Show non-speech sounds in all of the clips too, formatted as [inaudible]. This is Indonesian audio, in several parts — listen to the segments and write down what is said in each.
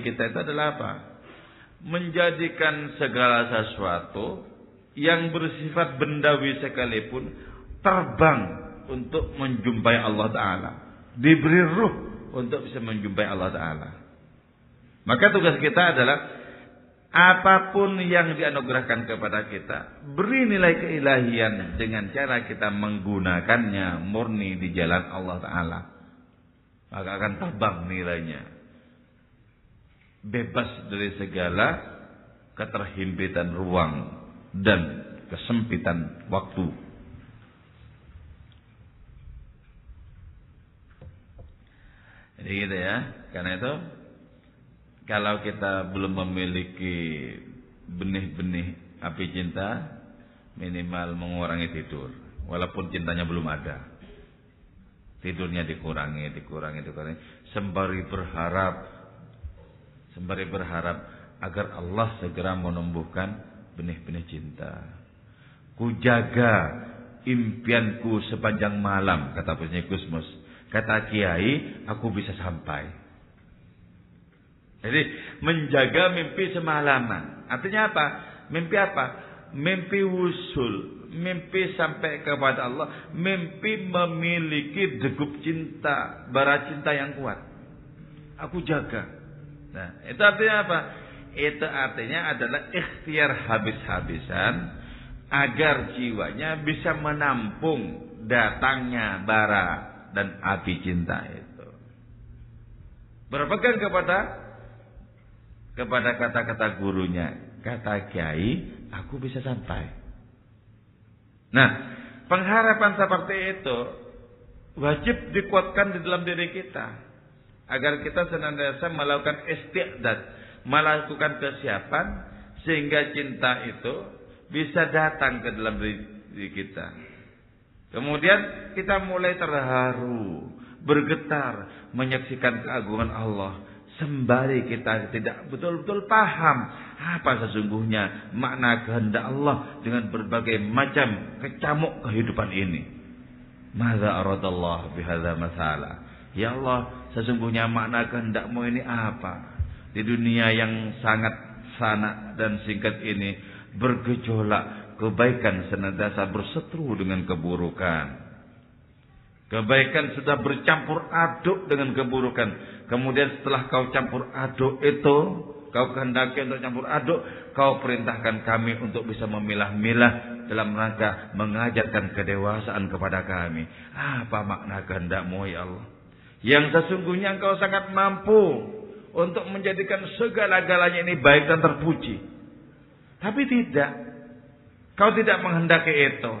kita itu adalah apa? Menjadikan segala sesuatu yang bersifat bendawi sekalipun terbang untuk menjumpai Allah Ta'ala. Diberi ruh untuk bisa menjumpai Allah Ta'ala. Maka tugas kita adalah apa pun yang dianugerahkan kepada kita, beri nilai keilahian dengan cara kita menggunakannya murni di jalan Allah Ta'ala. Maka akan terbang nilainya. Bebas dari segala keterhimpitan ruang dan kesempitan waktu. Jadi gitu ya. Karena itu kalau kita belum memiliki benih-benih api cinta, minimal mengurangi tidur. Walaupun cintanya belum ada. Tidurnya dikurangi, dikurangi, dikurangi. Sembari berharap, sembari berharap agar Allah segera menumbuhkan benih-benih cinta. Kujaga impianku sepanjang malam, kata Pusnya Gusmus Kata kiai, aku bisa sampai. Jadi menjaga mimpi semalaman. Artinya apa? Mimpi apa? Mimpi wusul. Mimpi sampai kepada Allah. Mimpi memiliki degup cinta. Bara cinta yang kuat. Aku jaga. Nah, itu artinya apa? Itu artinya adalah ikhtiar habis-habisan agar jiwanya bisa menampung datangnya bara dan api cinta itu. Berpegang kepada kepada kata-kata gurunya, kata kiai, aku bisa sampai. Nah, pengharapan seperti itu wajib dikuatkan di dalam diri kita agar kita senantiasa melakukan istiadat, melakukan kesiapan sehingga cinta itu bisa datang ke dalam diri kita. Kemudian kita mulai terharu, bergetar menyaksikan keagungan Allah sembari kita tidak betul-betul paham apa sesungguhnya makna kehendak Allah dengan berbagai macam kecamuk kehidupan ini. Mada masalah. Ya Allah, sesungguhnya makna kehendakmu ini apa? Di dunia yang sangat sanak dan singkat ini bergejolak Kebaikan senantiasa berseteru dengan keburukan. Kebaikan sudah bercampur aduk dengan keburukan. Kemudian setelah kau campur aduk itu, kau kehendaki untuk campur aduk, kau perintahkan kami untuk bisa memilah-milah dalam rangka mengajarkan kedewasaan kepada kami. Apa makna kehendakmu ya Allah? Yang sesungguhnya engkau sangat mampu untuk menjadikan segala-galanya ini baik dan terpuji. Tapi tidak. Kau tidak menghendaki itu.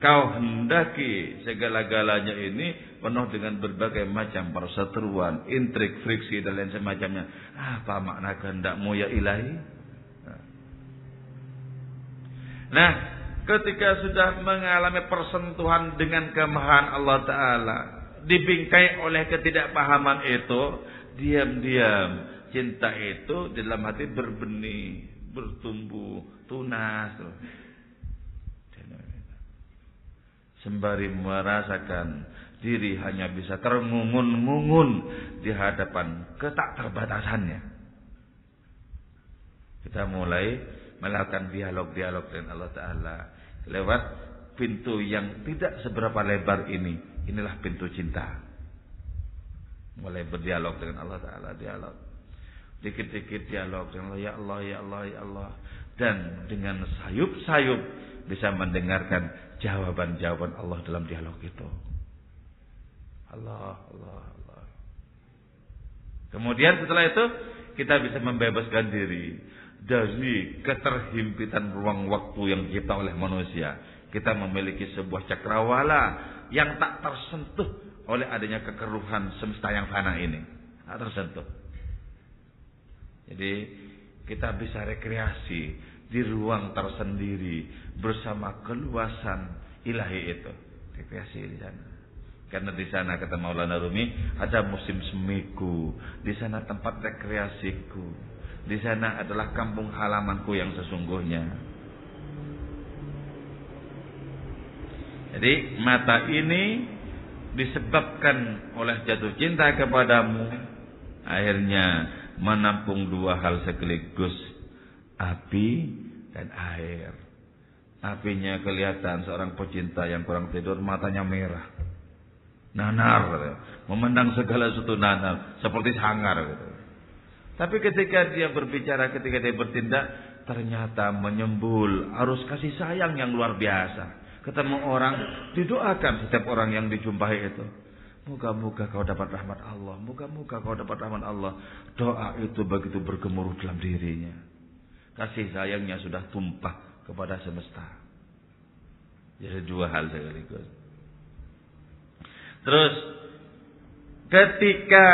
Kau hendaki segala-galanya ini penuh dengan berbagai macam perseteruan, intrik, friksi dan lain semacamnya. Apa makna kehendakmu ya ilahi? Nah, ketika sudah mengalami persentuhan dengan kemahan Allah Ta'ala, dibingkai oleh ketidakpahaman itu, diam-diam cinta itu dalam hati berbenih, bertumbuh, tunas sembari merasakan diri hanya bisa terngungun-ngungun di hadapan ketak terbatasannya. Kita mulai melakukan dialog-dialog dengan Allah Ta'ala lewat pintu yang tidak seberapa lebar ini. Inilah pintu cinta. Mulai berdialog dengan Allah Ta'ala, dialog. Dikit-dikit dialog dengan Allah, ya Allah, ya Allah, ya Allah. Dan dengan sayup-sayup bisa mendengarkan jawaban-jawaban Allah dalam dialog itu. Allah, Allah, Allah. Kemudian setelah itu kita bisa membebaskan diri dari keterhimpitan ruang waktu yang kita oleh manusia. Kita memiliki sebuah cakrawala yang tak tersentuh oleh adanya kekeruhan semesta yang fana ini. Tak tersentuh. Jadi kita bisa rekreasi di ruang tersendiri bersama keluasan ilahi itu. Rekreasi di sana. Karena di sana kata Maulana Rumi ada musim semiku, di sana tempat rekreasiku, di sana adalah kampung halamanku yang sesungguhnya. Jadi mata ini disebabkan oleh jatuh cinta kepadamu, akhirnya menampung dua hal sekaligus, api dan air. Apinya kelihatan seorang pecinta yang kurang tidur matanya merah. Nanar, memandang segala sesuatu nanar, seperti sangar gitu. Tapi ketika dia berbicara, ketika dia bertindak, ternyata menyembul arus kasih sayang yang luar biasa. Ketemu orang, didoakan setiap orang yang dijumpai itu. Moga-moga kau dapat rahmat Allah. Moga-moga kau dapat rahmat Allah. Doa itu begitu bergemuruh dalam dirinya. Kasih sayangnya sudah tumpah kepada semesta. Jadi dua hal sekaligus. Terus ketika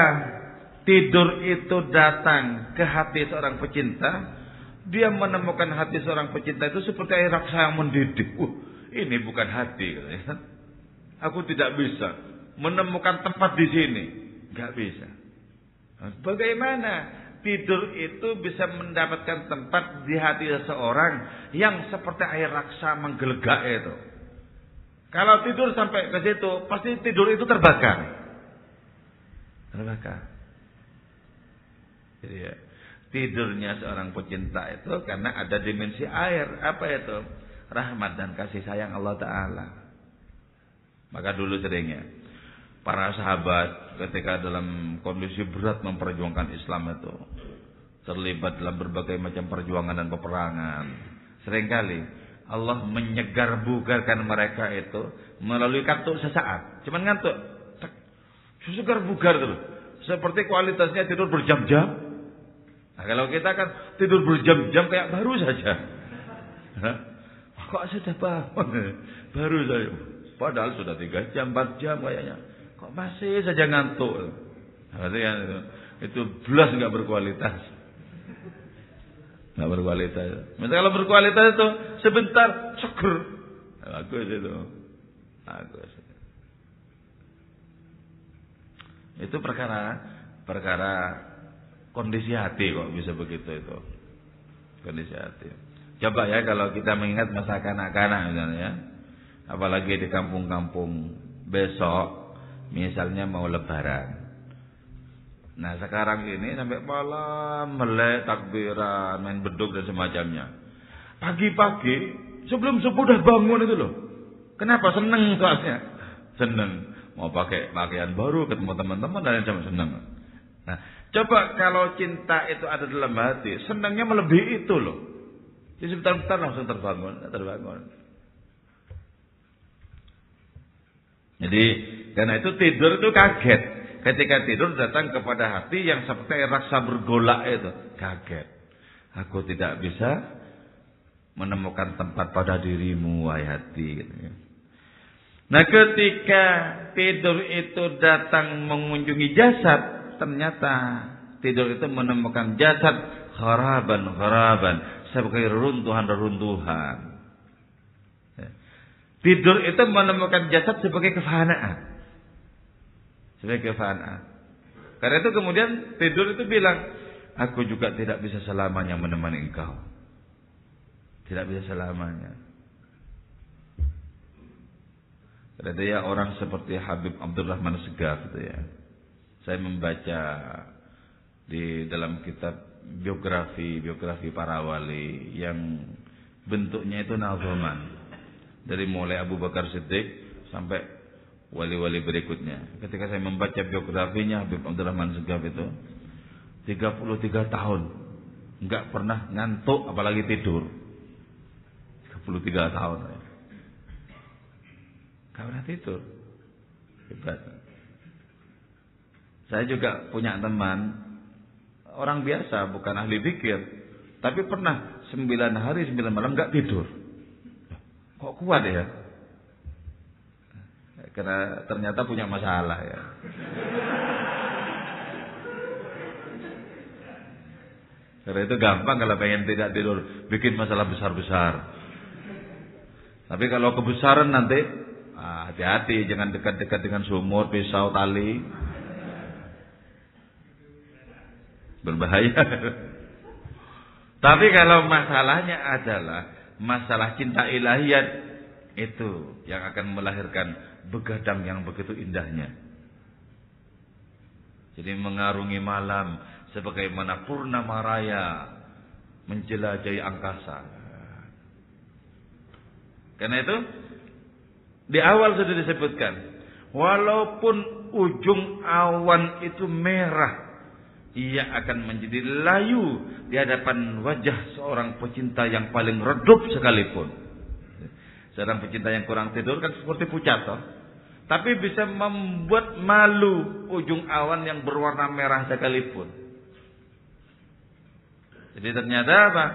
tidur itu datang ke hati seorang pecinta, dia menemukan hati seorang pecinta itu seperti air raksa yang mendidih. Uh, ini bukan hati. Aku tidak bisa menemukan tempat di sini. Gak bisa. Bagaimana tidur itu bisa mendapatkan tempat di hati seseorang yang seperti air raksa menggelegak itu. Kalau tidur sampai ke situ, pasti tidur itu terbakar. Terbakar. Jadi ya, tidurnya seorang pecinta itu karena ada dimensi air. Apa itu? Rahmat dan kasih sayang Allah Ta'ala. Maka dulu seringnya para sahabat ketika dalam kondisi berat memperjuangkan Islam itu terlibat dalam berbagai macam perjuangan dan peperangan. Seringkali Allah menyegar bugarkan mereka itu melalui kantuk sesaat. Cuman ngantuk. Segar bugar tuh. Seperti kualitasnya tidur berjam-jam. Nah, kalau kita kan tidur berjam-jam kayak baru saja. Kok sudah bangun? [laughs] Baru saja. Padahal sudah tiga jam, empat jam kayaknya. Kok masih saja ngantuk? Berarti kan itu, itu belas nggak berkualitas. Nggak berkualitas. Misal kalau berkualitas itu sebentar seger. Bagus itu. Bagus. Itu perkara perkara kondisi hati kok bisa begitu itu. Kondisi hati. Coba ya kalau kita mengingat masa kanak-kanak misalnya ya. Apalagi di kampung-kampung besok Misalnya mau lebaran. Nah sekarang ini sampai malam melek takbiran, main beduk dan semacamnya. Pagi-pagi sebelum subuh udah bangun itu loh. Kenapa? Seneng soalnya. Seneng. Mau pakai pakaian baru ketemu teman-teman dan sama seneng. Nah, coba kalau cinta itu ada dalam hati, senangnya melebihi itu loh. Jadi sebentar-bentar langsung terbangun, terbangun. Jadi karena itu tidur itu kaget. Ketika tidur datang kepada hati yang seperti raksa bergolak itu. Kaget. Aku tidak bisa menemukan tempat pada dirimu, wahai hati. Nah ketika tidur itu datang mengunjungi jasad, ternyata tidur itu menemukan jasad kharaban-kharaban sebagai runtuhan-runtuhan. Tidur itu menemukan jasad sebagai kefanaan sebagai kefanaan. Karena itu kemudian tidur itu bilang, aku juga tidak bisa selamanya menemani engkau. Tidak bisa selamanya. Karena ya orang seperti Habib Abdurrahman Segaf itu ya. Saya membaca di dalam kitab biografi biografi para wali yang bentuknya itu nazoman dari mulai Abu Bakar Siddiq sampai wali-wali berikutnya. Ketika saya membaca biografinya Habib Abdurrahman Segaf itu 33 tahun nggak pernah ngantuk apalagi tidur. 33 tahun. Ya. Gak pernah tidur. Hebat. Saya juga punya teman orang biasa bukan ahli pikir tapi pernah 9 hari 9 malam nggak tidur. Kok kuat ya? Karena ternyata punya masalah ya. Karena itu gampang kalau pengen tidak tidur, bikin masalah besar-besar. Tapi kalau kebesaran nanti, ah, hati-hati, jangan dekat-dekat dengan sumur, pisau, tali. Berbahaya. [laughs] Tapi kalau masalahnya adalah masalah cinta ilahiyat itu yang akan melahirkan begadang yang begitu indahnya. Jadi mengarungi malam sebagaimana purnama raya menjelajahi angkasa. Karena itu di awal sudah disebutkan, walaupun ujung awan itu merah, ia akan menjadi layu di hadapan wajah seorang pecinta yang paling redup sekalipun. Seorang pecinta yang kurang tidur kan seperti pucat toh. Tapi bisa membuat malu ujung awan yang berwarna merah sekalipun. Jadi ternyata apa?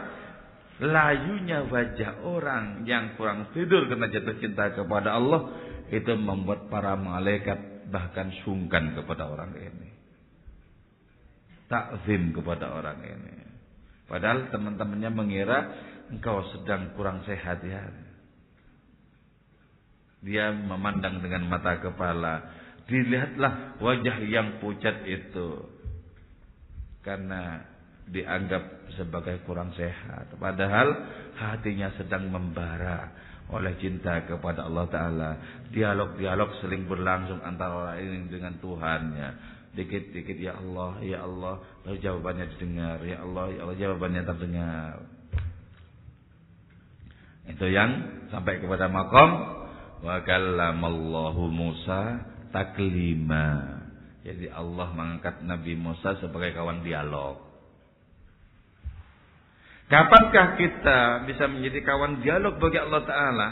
Layunya wajah orang yang kurang tidur karena jatuh cinta kepada Allah itu membuat para malaikat bahkan sungkan kepada orang ini. Takzim kepada orang ini. Padahal teman-temannya mengira engkau sedang kurang sehat ya. Dia memandang dengan mata kepala. Dilihatlah wajah yang pucat itu. Karena dianggap sebagai kurang sehat. Padahal hatinya sedang membara oleh cinta kepada Allah Ta'ala. Dialog-dialog sering berlangsung antara orang ini dengan Tuhannya. Dikit-dikit ya Allah, ya Allah, lalu jawabannya didengar. Ya Allah, ya Allah, jawabannya terdengar. Itu yang sampai kepada makom Wa kallamallahu Musa taklima. Jadi Allah mengangkat Nabi Musa sebagai kawan dialog. Kapankah kita bisa menjadi kawan dialog bagi Allah Ta'ala?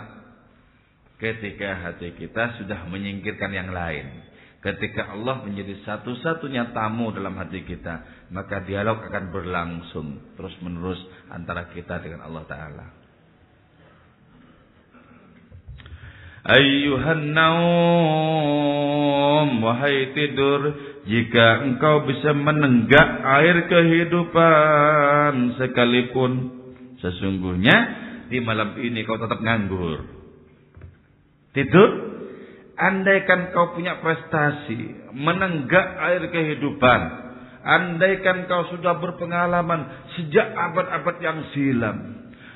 Ketika hati kita sudah menyingkirkan yang lain. Ketika Allah menjadi satu-satunya tamu dalam hati kita. Maka dialog akan berlangsung terus menerus antara kita dengan Allah Ta'ala. Ayuhan naum Wahai tidur Jika engkau bisa menenggak air kehidupan Sekalipun Sesungguhnya Di malam ini kau tetap nganggur Tidur Andaikan kau punya prestasi Menenggak air kehidupan Andaikan kau sudah berpengalaman Sejak abad-abad yang silam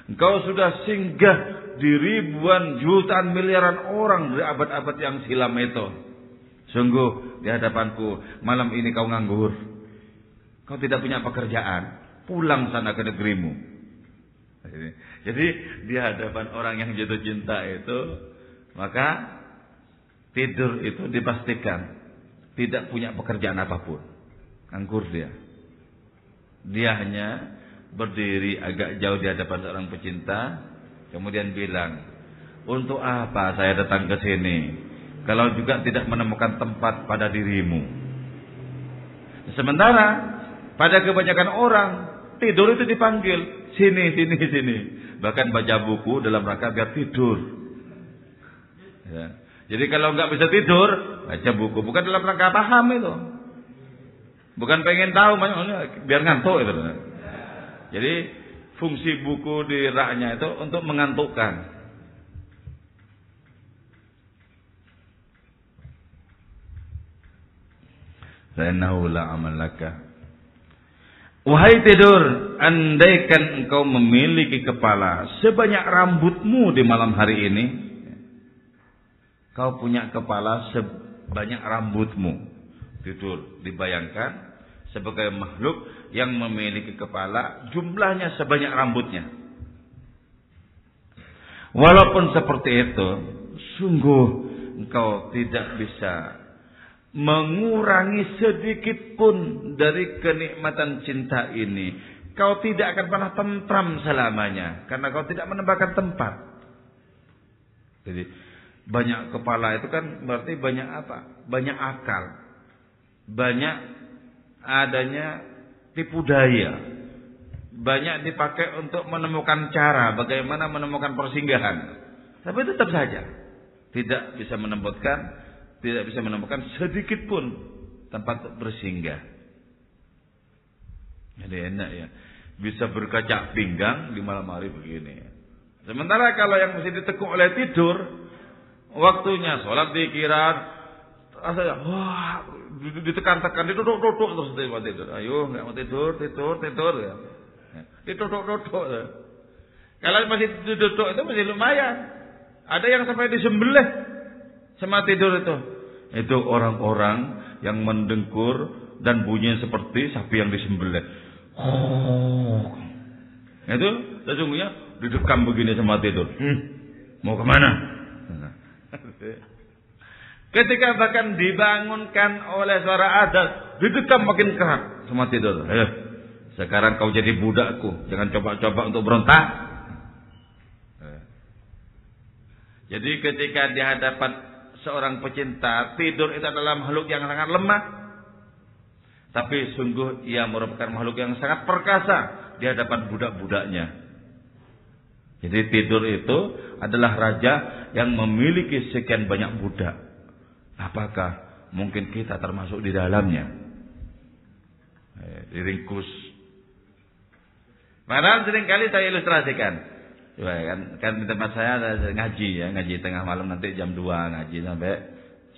Engkau sudah singgah di ribuan jutaan miliaran orang dari abad-abad yang silam itu. Sungguh di hadapanku malam ini kau nganggur. Kau tidak punya pekerjaan. Pulang sana ke negerimu. Jadi di hadapan orang yang jatuh cinta itu maka tidur itu dipastikan tidak punya pekerjaan apa pun. Nganggur dia. Dia hanya berdiri agak jauh di hadapan seorang pecinta Kemudian bilang, untuk apa saya datang ke sini? Kalau juga tidak menemukan tempat pada dirimu. Sementara pada kebanyakan orang tidur itu dipanggil sini sini sini. Bahkan baca buku dalam rangka biar tidur. Ya. Jadi kalau nggak bisa tidur baca buku bukan dalam rangka paham itu. Bukan pengen tahu biar ngantuk itu. Jadi fungsi buku di raknya itu untuk mengantukkan. Zainahula amalaka. Wahai tidur, andaikan engkau memiliki kepala sebanyak rambutmu di malam hari ini, kau punya kepala sebanyak rambutmu. Tidur, dibayangkan sebagai makhluk yang memiliki kepala jumlahnya sebanyak rambutnya. Walaupun seperti itu, sungguh engkau tidak bisa mengurangi sedikit pun dari kenikmatan cinta ini. Kau tidak akan pernah tentram selamanya karena kau tidak menambahkan tempat. Jadi banyak kepala itu kan berarti banyak apa? Banyak akal. Banyak adanya tipu daya. Banyak dipakai untuk menemukan cara bagaimana menemukan persinggahan. Tapi tetap saja tidak bisa menemukan tidak bisa menemukan sedikit pun tempat bersinggah. Jadi enak ya. Bisa berkaca pinggang di malam hari begini. Sementara kalau yang mesti ditekuk oleh tidur, waktunya sholat dikira Rasanya, wah, ditekan-tekan, ditutup-tutup terus tidur tidur. Ayo, nggak mau tidur, tidur, tidur ya. Ditutup-tutup. Ya. Kalau masih duduk itu masih lumayan. Ada yang sampai disembelih sama tidur itu. Itu orang-orang yang mendengkur dan bunyinya seperti sapi yang disembelih. Oh. Itu sesungguhnya didekam begini sama tidur. Hmm, mau ke mana? Ketika bahkan dibangunkan oleh suara adat, didekam makin keras sama tidur. Ayo, sekarang kau jadi budakku, jangan coba-coba untuk berontak. Jadi ketika di hadapan seorang pecinta, tidur itu adalah makhluk yang sangat lemah. Tapi sungguh ia merupakan makhluk yang sangat perkasa di hadapan budak-budaknya. Jadi tidur itu adalah raja yang memiliki sekian banyak budak. Apakah mungkin kita termasuk di dalamnya? Eh, diringkus. Padahal sering kali saya ilustrasikan. Coba kan, kan di tempat saya ada ngaji ya, ngaji tengah malam nanti jam 2 ngaji sampai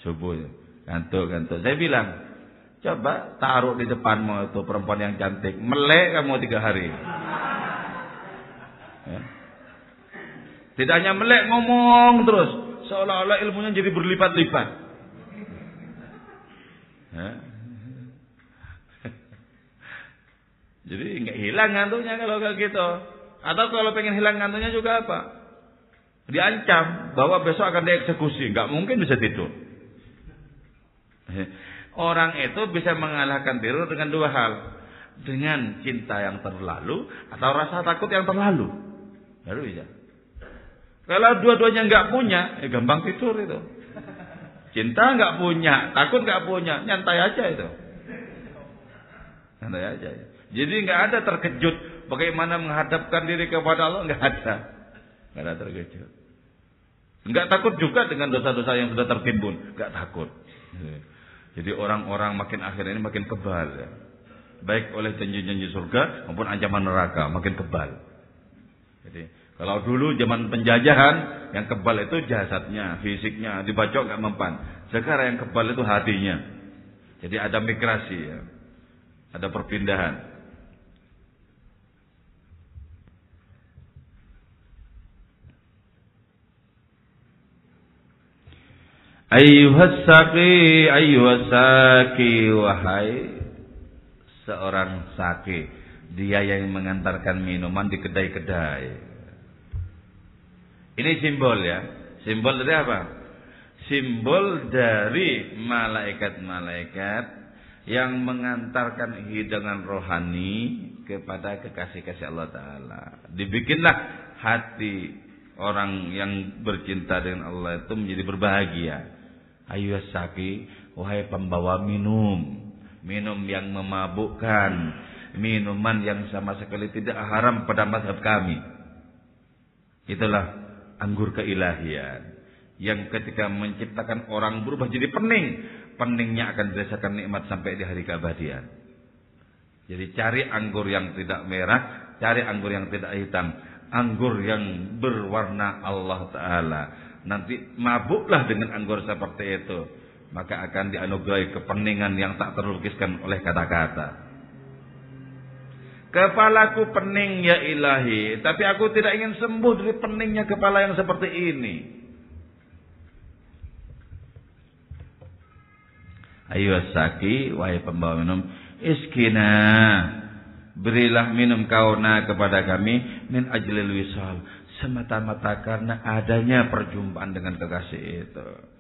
subuh. Gantuk, gantuk. Saya bilang, coba taruh di depanmu itu perempuan yang cantik, melek kamu tiga hari. Ya. Tidak hanya melek ngomong terus, seolah-olah ilmunya jadi berlipat-lipat. Ya. [laughs] Jadi nggak hilang ngantuknya kalau kayak gitu. Atau kalau pengen hilang ngantuknya juga apa? Diancam bahwa besok akan dieksekusi. Nggak mungkin bisa tidur. [laughs] Orang itu bisa mengalahkan tidur dengan dua hal. Dengan cinta yang terlalu atau rasa takut yang terlalu. Baru bisa. Kalau dua-duanya nggak punya, ya gampang tidur itu. Cinta nggak punya, takut nggak punya, nyantai aja itu. Nyantai aja. Jadi nggak ada terkejut Bagaimana menghadapkan diri kepada Allah? Enggak ada. Enggak ada terkejut. Enggak takut juga dengan dosa-dosa yang sudah tertimbun. Enggak takut. Jadi orang-orang makin akhir ini makin kebal. Ya. Baik oleh janji-janji surga maupun ancaman neraka. Makin kebal. Jadi kalau dulu zaman penjajahan yang kebal itu jasadnya, fisiknya, dibacok nggak mempan. Sekarang yang kebal itu hatinya. Jadi ada migrasi ya. Ada perpindahan. Ayuhas saki, wahai seorang saki. Dia yang mengantarkan minuman di kedai-kedai. Ini simbol ya. Simbol dari apa? Simbol dari malaikat-malaikat yang mengantarkan hidangan rohani kepada kekasih-kasih Allah Ta'ala. Dibikinlah hati orang yang bercinta dengan Allah itu menjadi berbahagia. Ayo saki, wahai pembawa minum. Minum yang memabukkan. Minuman yang sama sekali tidak haram pada mazhab kami. Itulah anggur keilahian. Yang ketika menciptakan orang berubah jadi pening. Peningnya akan dirasakan nikmat sampai di hari keabadian. Jadi cari anggur yang tidak merah, cari anggur yang tidak hitam. Anggur yang berwarna Allah Ta'ala nanti mabuklah dengan anggur seperti itu maka akan dianugerahi kepeningan yang tak terlukiskan oleh kata-kata Kepalaku pening ya ilahi. Tapi aku tidak ingin sembuh dari peningnya kepala yang seperti ini. Ayo saki Wahai pembawa minum. Iskina Berilah minum kauna kepada kami Min ajlil wisal. Semata-mata karena adanya perjumpaan dengan kekasih itu.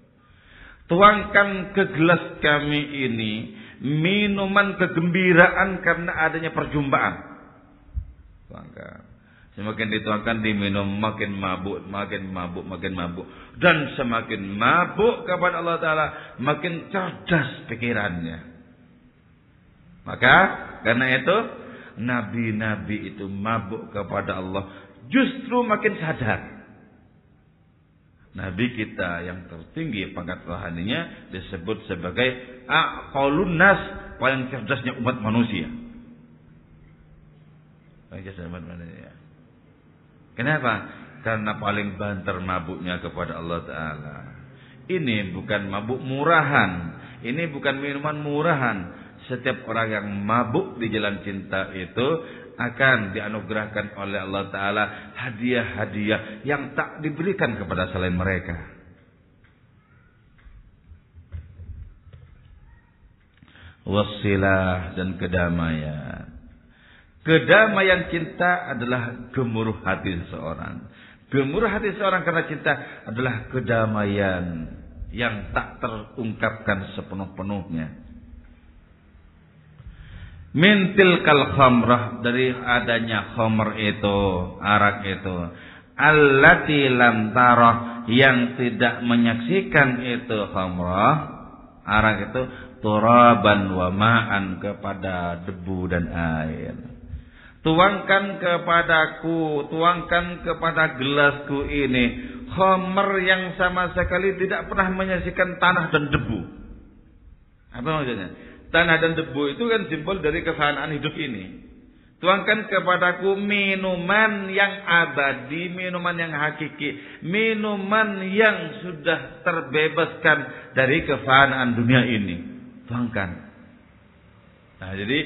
Tuangkan ke gelas kami ini minuman kegembiraan karena adanya perjumpaan. Tuangkan. Semakin dituangkan diminum makin mabuk, makin mabuk, makin mabuk. Dan semakin mabuk kepada Allah Ta'ala makin cerdas pikirannya. Maka karena itu Nabi-nabi itu mabuk kepada Allah justru makin sadar. Nabi kita yang tertinggi pangkat rohaninya disebut sebagai aqalun nas, paling cerdasnya umat manusia. Paling cerdas umat manusia. Kenapa? Karena paling banter mabuknya kepada Allah Ta'ala. Ini bukan mabuk murahan. Ini bukan minuman murahan. Setiap orang yang mabuk di jalan cinta itu akan dianugerahkan oleh Allah Ta'ala hadiah-hadiah yang tak diberikan kepada selain mereka. wasilah dan kedamaian. Kedamaian cinta adalah gemuruh hati seseorang. Gemuruh hati seseorang karena cinta adalah kedamaian yang tak terungkapkan sepenuh-penuhnya. Mintil kal khamrah dari adanya khamr itu, arak itu. Allati lam tarah yang tidak menyaksikan itu khamrah, arak itu turaban wa ma'an kepada debu dan air. Tuangkan kepadaku, tuangkan kepada gelasku ini khamr yang sama sekali tidak pernah menyaksikan tanah dan debu. Apa maksudnya? Tanah dan debu itu kan simbol dari kefanaan hidup ini. Tuangkan kepadaku minuman yang abadi, minuman yang hakiki, minuman yang sudah terbebaskan dari kefanaan dunia ini. Tuangkan. Nah, jadi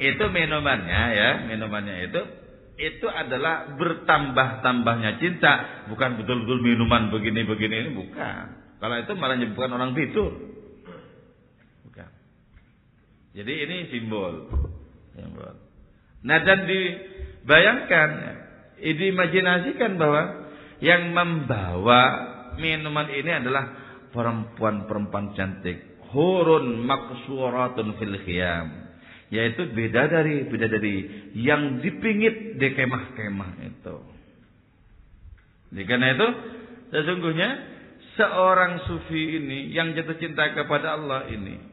itu minumannya ya, minumannya itu itu adalah bertambah-tambahnya cinta, bukan betul-betul minuman begini-begini ini bukan. Kalau itu malah menyebutkan orang tidur. Jadi ini simbol. simbol. Nah dan dibayangkan, diimajinasikan bahwa yang membawa minuman ini adalah perempuan-perempuan cantik. Hurun maksuratun fil khiyam. Yaitu beda dari beda dari yang dipingit di kemah-kemah itu. Jadi karena itu sesungguhnya seorang sufi ini yang jatuh cinta kepada Allah ini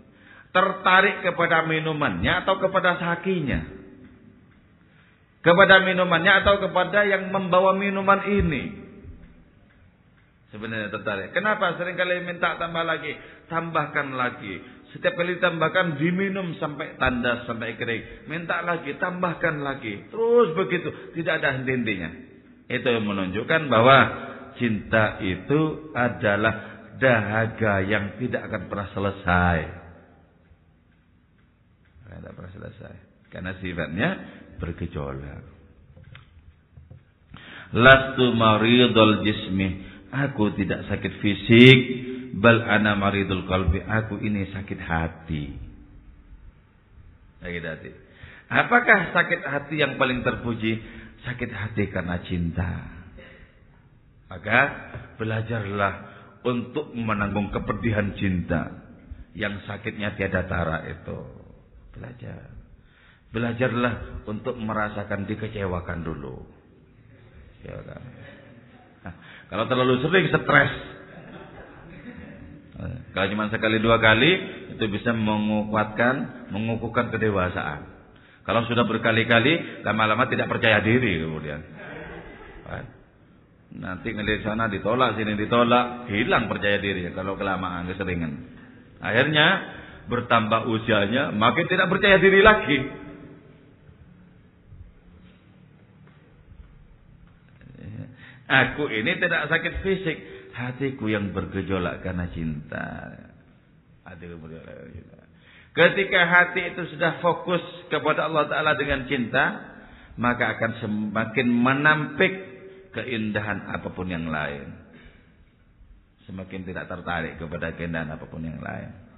tertarik kepada minumannya atau kepada sakinya? Kepada minumannya atau kepada yang membawa minuman ini? Sebenarnya tertarik. Kenapa? Seringkali minta tambah lagi. Tambahkan lagi. Setiap kali tambahkan diminum sampai tanda sampai kering. Minta lagi, tambahkan lagi. Terus begitu. Tidak ada henti-hentinya. Itu yang menunjukkan bahwa cinta itu adalah dahaga yang tidak akan pernah selesai tidak pernah selesai. Karena sifatnya bergejolak. Lastu maridul jismi. Aku tidak sakit fisik. Bal ana maridul qalbi. Aku ini sakit hati. Sakit hati. Apakah sakit hati yang paling terpuji? Sakit hati karena cinta. Maka belajarlah untuk menanggung kepedihan cinta yang sakitnya tiada tara itu. Belajar. Belajarlah untuk merasakan dikecewakan dulu. Ya kan? Kalau terlalu sering stres. Eh, kalau cuma sekali dua kali itu bisa menguatkan, mengukuhkan kedewasaan. Kalau sudah berkali-kali, lama-lama tidak percaya diri kemudian. Kan? Nanti ngelihat sana ditolak, sini ditolak, hilang percaya diri kalau kelamaan, keseringan. Akhirnya bertambah usianya, makin tidak percaya diri lagi. Aku ini tidak sakit fisik, hatiku yang bergejolak karena cinta. Hatiku bergejolak karena cinta. Ketika hati itu sudah fokus kepada Allah Ta'ala dengan cinta, maka akan semakin menampik keindahan apa pun yang lain. Semakin tidak tertarik kepada keindahan apa pun yang lain.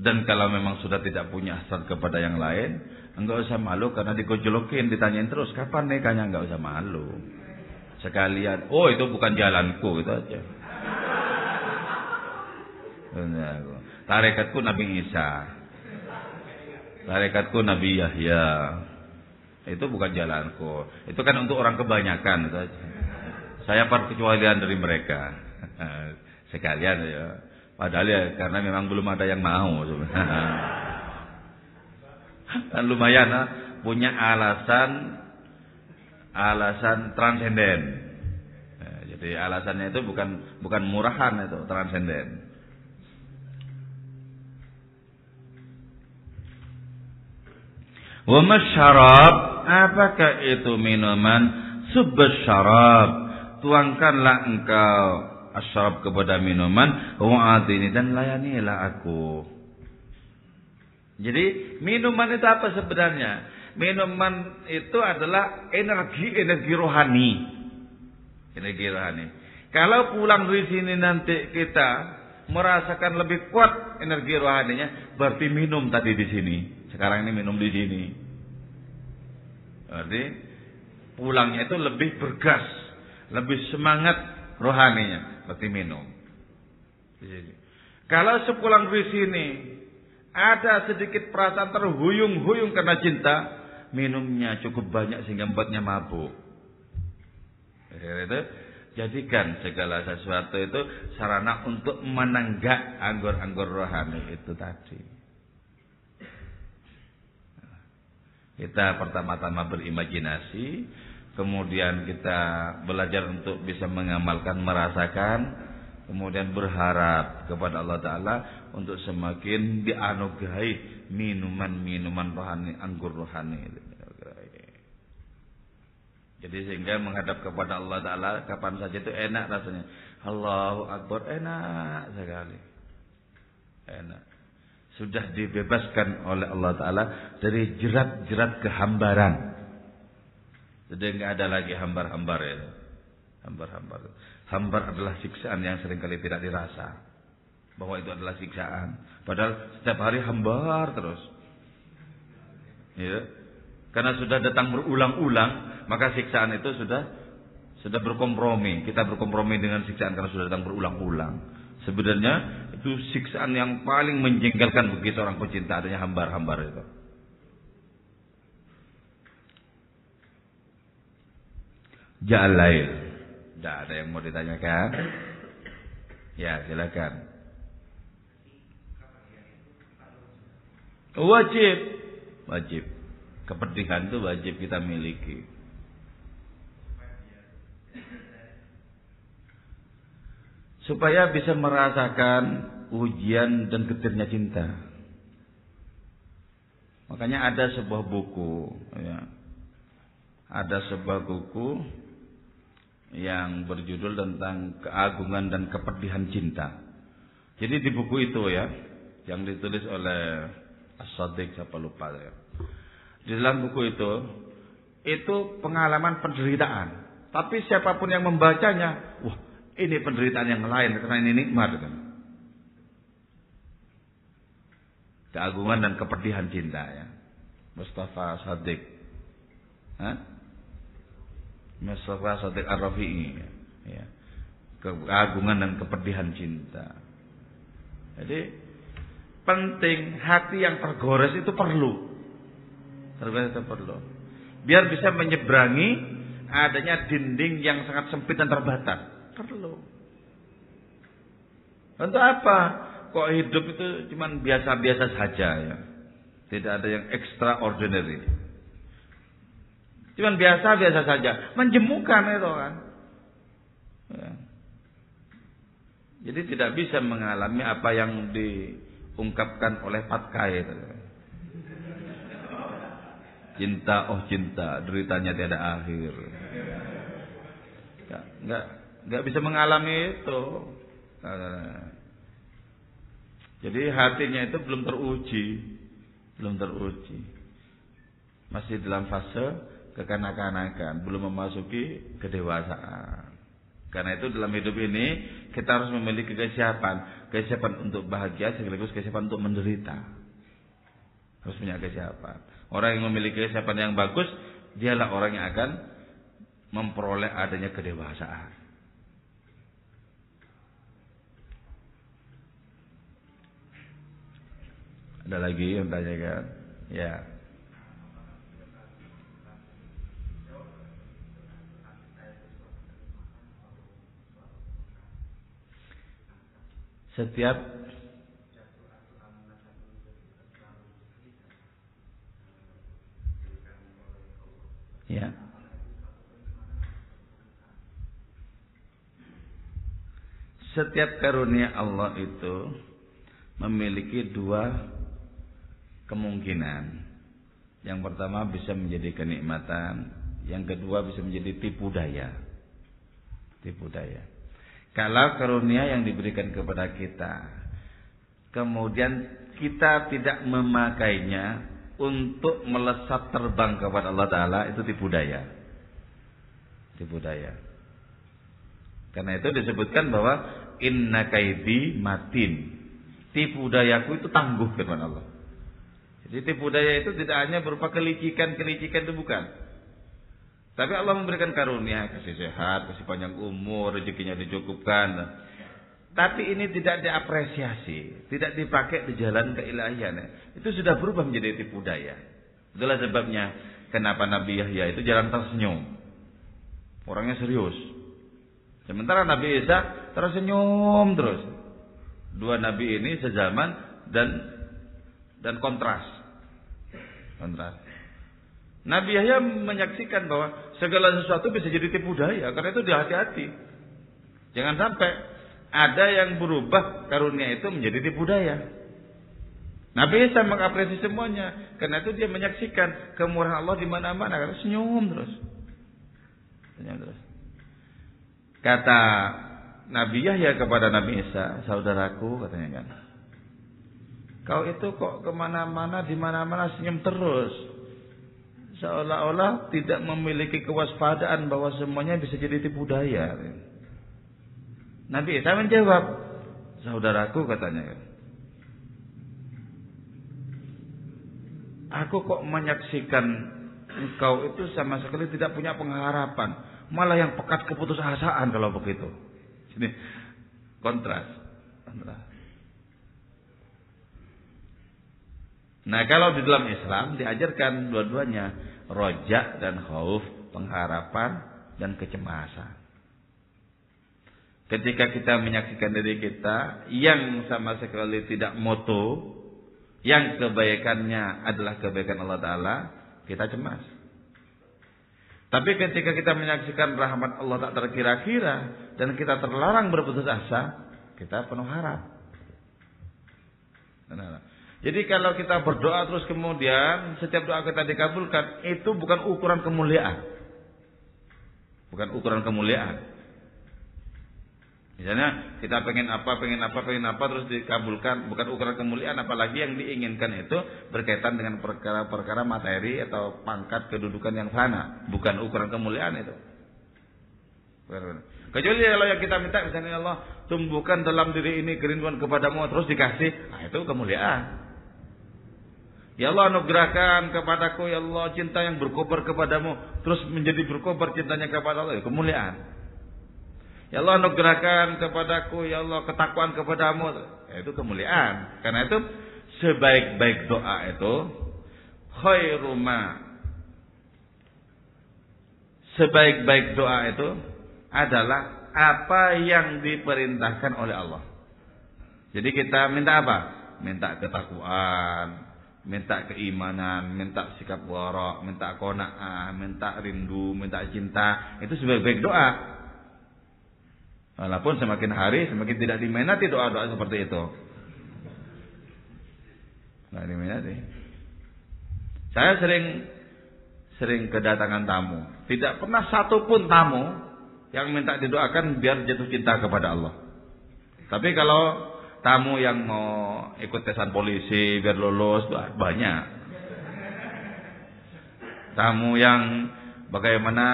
Dan kalau memang sudah tidak punya hasrat kepada yang lain, enggak usah malu karena digojolokin, ditanyain terus kapan nikahnya enggak usah malu. Sekalian, oh itu bukan jalanku itu aja. Tarekatku Nabi Isa. Tarekatku Nabi Yahya. Itu bukan jalanku. Itu kan untuk orang kebanyakan itu aja. Saya kecualian dari mereka. [laughs] Sekalian ya. Padahal ya karena memang belum ada yang mau. Dan [laughs] lumayan ah, punya alasan alasan transenden. Ya, jadi alasannya itu bukan bukan murahan itu transenden. Wa syarab apakah itu minuman? Subbas syarab tuangkanlah engkau asyarab kepada minuman wa'adini dan layanilah aku. Jadi minuman itu apa sebenarnya? Minuman itu adalah energi-energi rohani. Energi rohani. Kalau pulang dari sini nanti kita merasakan lebih kuat energi rohaninya, berarti minum tadi di sini. Sekarang ini minum di sini. Berarti pulangnya itu lebih bergas, lebih semangat rohaninya, berarti minum. Di sini. Kalau sepulang di sini ada sedikit perasaan terhuyung-huyung karena cinta, minumnya cukup banyak sehingga membuatnya mabuk. Itu jadikan segala sesuatu itu sarana untuk menenggak anggur-anggur rohani itu tadi. Kita pertama-tama berimajinasi, kemudian kita belajar untuk bisa mengamalkan, merasakan, kemudian berharap kepada Allah Ta'ala untuk semakin dianugerahi minuman-minuman rohani, anggur rohani. Jadi sehingga menghadap kepada Allah Ta'ala kapan saja itu enak rasanya. Allahu Akbar enak sekali. Enak. Sudah dibebaskan oleh Allah Ta'ala dari jerat-jerat kehambaran. Jadi nggak ada lagi hambar-hambar ya. Hambar-hambar. Hambar adalah siksaan yang sering kali tidak dirasa. Bahwa itu adalah siksaan. Padahal setiap hari hambar terus. Ya. Karena sudah datang berulang-ulang maka siksaan itu sudah sudah berkompromi. Kita berkompromi dengan siksaan karena sudah datang berulang-ulang. Sebenarnya itu siksaan yang paling menjengkelkan bagi seorang pecinta adanya hambar-hambar itu. Jalail. Tidak ada yang mau ditanyakan? Ya, silakan. Wajib. Wajib. Kepedihan itu wajib kita miliki. supaya bisa merasakan ujian dan getirnya cinta. Makanya ada sebuah buku, ya. ada sebuah buku yang berjudul tentang keagungan dan kepedihan cinta. Jadi di buku itu ya, yang ditulis oleh As-Sadiq siapa lupa ya. Di dalam buku itu, itu pengalaman penderitaan. Tapi siapa pun yang membacanya, wah ini penderitaan yang lain karena ini nikmat kan. Keagungan dan kepedihan cinta ya. Mustafa Sadiq. Mustafa Sadiq Ar-Rafi'i ya. Keagungan dan kepedihan cinta. Jadi penting hati yang tergores itu perlu. Tergores itu perlu. Biar bisa menyeberangi adanya dinding yang sangat sempit dan terbatas. Perlu. Untuk apa? Kok hidup itu cuma biasa-biasa saja ya. Tidak ada yang extraordinary. Cuman biasa-biasa saja. Menjemukan itu kan. Ya. Jadi tidak bisa mengalami apa yang diungkapkan oleh Patkai itu. Cinta, oh cinta, deritanya tiada akhir. Enggak, enggak nggak bisa mengalami itu. Nah, jadi hatinya itu belum teruji, belum teruji. Masih dalam fase kekanak-kanakan, belum memasuki kedewasaan. Karena itu dalam hidup ini kita harus memiliki kesiapan, kesiapan untuk bahagia sekaligus kesiapan untuk menderita. Harus punya kesiapan. Orang yang memiliki kesiapan yang bagus, dialah orang yang akan memperoleh adanya kedewasaan. Ada lagi yang tanyakan? Ya. Setiap Ya. Setiap karunia Allah itu memiliki dua kemungkinan. Yang pertama bisa menjadi kenikmatan, yang kedua bisa menjadi tipu daya. Tipu daya. Kalau karunia yang diberikan kepada kita, kemudian kita tidak memakainya untuk melesat terbang kepada Allah Ta'ala, itu tipu daya. Tipu daya. Karena itu disebutkan bahwa Inna kaidi matin. Tipu dayaku itu tangguh firman Allah. Jadi tipu daya itu tidak hanya berupa kelicikan-kelicikan itu bukan. Tapi Allah memberikan karunia, kasih sehat, kasih panjang umur, rezekinya dicukupkan. Tapi ini tidak diapresiasi, tidak dipakai di jalan keilahian. Itu sudah berubah menjadi tipu daya. Itulah sebabnya kenapa Nabi Yahya itu jalan tersenyum. Orangnya serius. Sementara Nabi Isa tersenyum terus. Dua nabi ini sezaman dan dan kontras. Kontras. Nabi Yahya menyaksikan bahwa segala sesuatu bisa jadi tipu daya. Karena itu hati-hati. Jangan sampai ada yang berubah karunia itu menjadi tipu daya. Nabi Isa mengapresiasi semuanya. Karena itu dia menyaksikan kemurahan Allah di mana-mana. Karena senyum terus. Senyum terus. Kata Nabi Yahya kepada Nabi Isa, saudaraku katanya kan. Kau itu kok ke mana-mana, di mana-mana senyum terus. Seolah-olah tidak memiliki kewaspadaan bahwa semuanya bisa jadi tipu daya. Nabi Isa menjawab, saudaraku katanya. Aku kok menyaksikan engkau itu sama sekali tidak punya pengharapan. Malah yang pekat keputusasaan kalau begitu. Ini kontras. kontras. Nah kalau di dalam Islam diajarkan dua-duanya rojak dan khauf, pengharapan dan kecemasan. Ketika kita menyaksikan diri kita yang sama sekali tidak moto, yang kebaikannya adalah kebaikan Allah Ta'ala, kita cemas. Tapi ketika kita menyaksikan rahmat Allah tak terkira-kira dan kita terlarang berputus asa, kita penuh harap. Jadi kalau kita berdoa terus kemudian setiap doa kita dikabulkan, itu bukan ukuran kemuliaan. Bukan ukuran kemuliaan. Misalnya kita pengen apa, pengen apa, pengen apa terus dikabulkan, bukan ukuran kemuliaan apalagi yang diinginkan itu berkaitan dengan perkara-perkara materi atau pangkat kedudukan yang sana, bukan ukuran kemuliaan itu. Kecuali kalau yang kita minta misalnya ya Allah tumbuhkan dalam diri ini kerinduan kepadamu terus dikasih, nah itu kemuliaan. Ya Allah anugerahkan kepadaku ya Allah cinta yang berkobar kepadamu terus menjadi berkobar cintanya kepada Allah ya kemuliaan. Ya Allah anugerahkan kepadaku ya Allah ketakwaan kepadamu ya, itu kemuliaan. Karena itu sebaik-baik doa itu khairuma sebaik-baik doa itu adalah apa yang diperintahkan oleh Allah. Jadi kita minta apa? Minta ketakwaan, minta keimanan, minta sikap warok, minta kona'ah, minta rindu, minta cinta, itu sebaik-baik doa. Walaupun semakin hari semakin tidak diminati doa-doa seperti itu. Nah diminati. Saya sering sering kedatangan tamu. Tidak pernah satu pun tamu yang minta didoakan biar jatuh cinta kepada Allah. Tapi kalau tamu yang mau ikut tesan polisi biar lulus banyak. Tamu yang bagaimana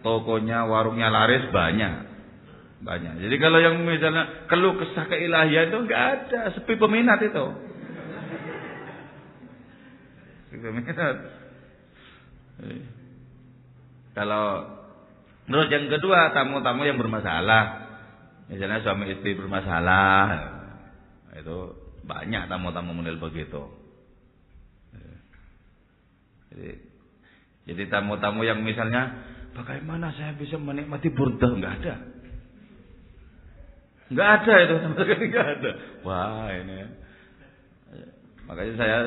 tokonya, warungnya laris banyak. Banyak. Jadi kalau yang misalnya keluh kesah keilahian itu enggak ada, sepi peminat itu. Sepi peminat. Kalau menurut yang kedua tamu-tamu yang bermasalah, misalnya suami istri bermasalah, itu banyak tamu-tamu model begitu. Jadi, jadi tamu-tamu yang misalnya bagaimana saya bisa menikmati burdah nggak ada. Nggak ada itu [laughs] nggak ada. Wah ini. Makanya saya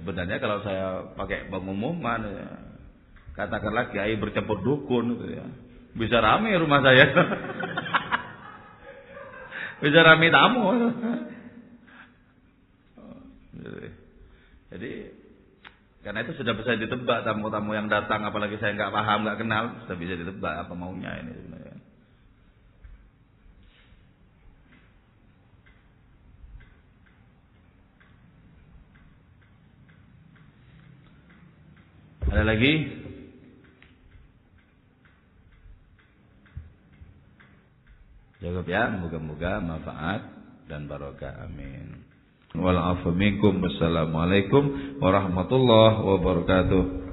sebenarnya kalau saya pakai pengumuman ya, katakanlah kiai bercampur dukun gitu ya. Bisa ramai rumah saya. [laughs] bisa ramai tamu. Jadi karena itu sudah bisa ditebak tamu-tamu yang datang apalagi saya nggak paham nggak kenal sudah bisa ditebak apa maunya ini. Ada lagi? Cukup ya, moga-moga manfaat dan barokah. Amin. Wal minkum. Wassalamualaikum warahmatullahi wabarakatuh.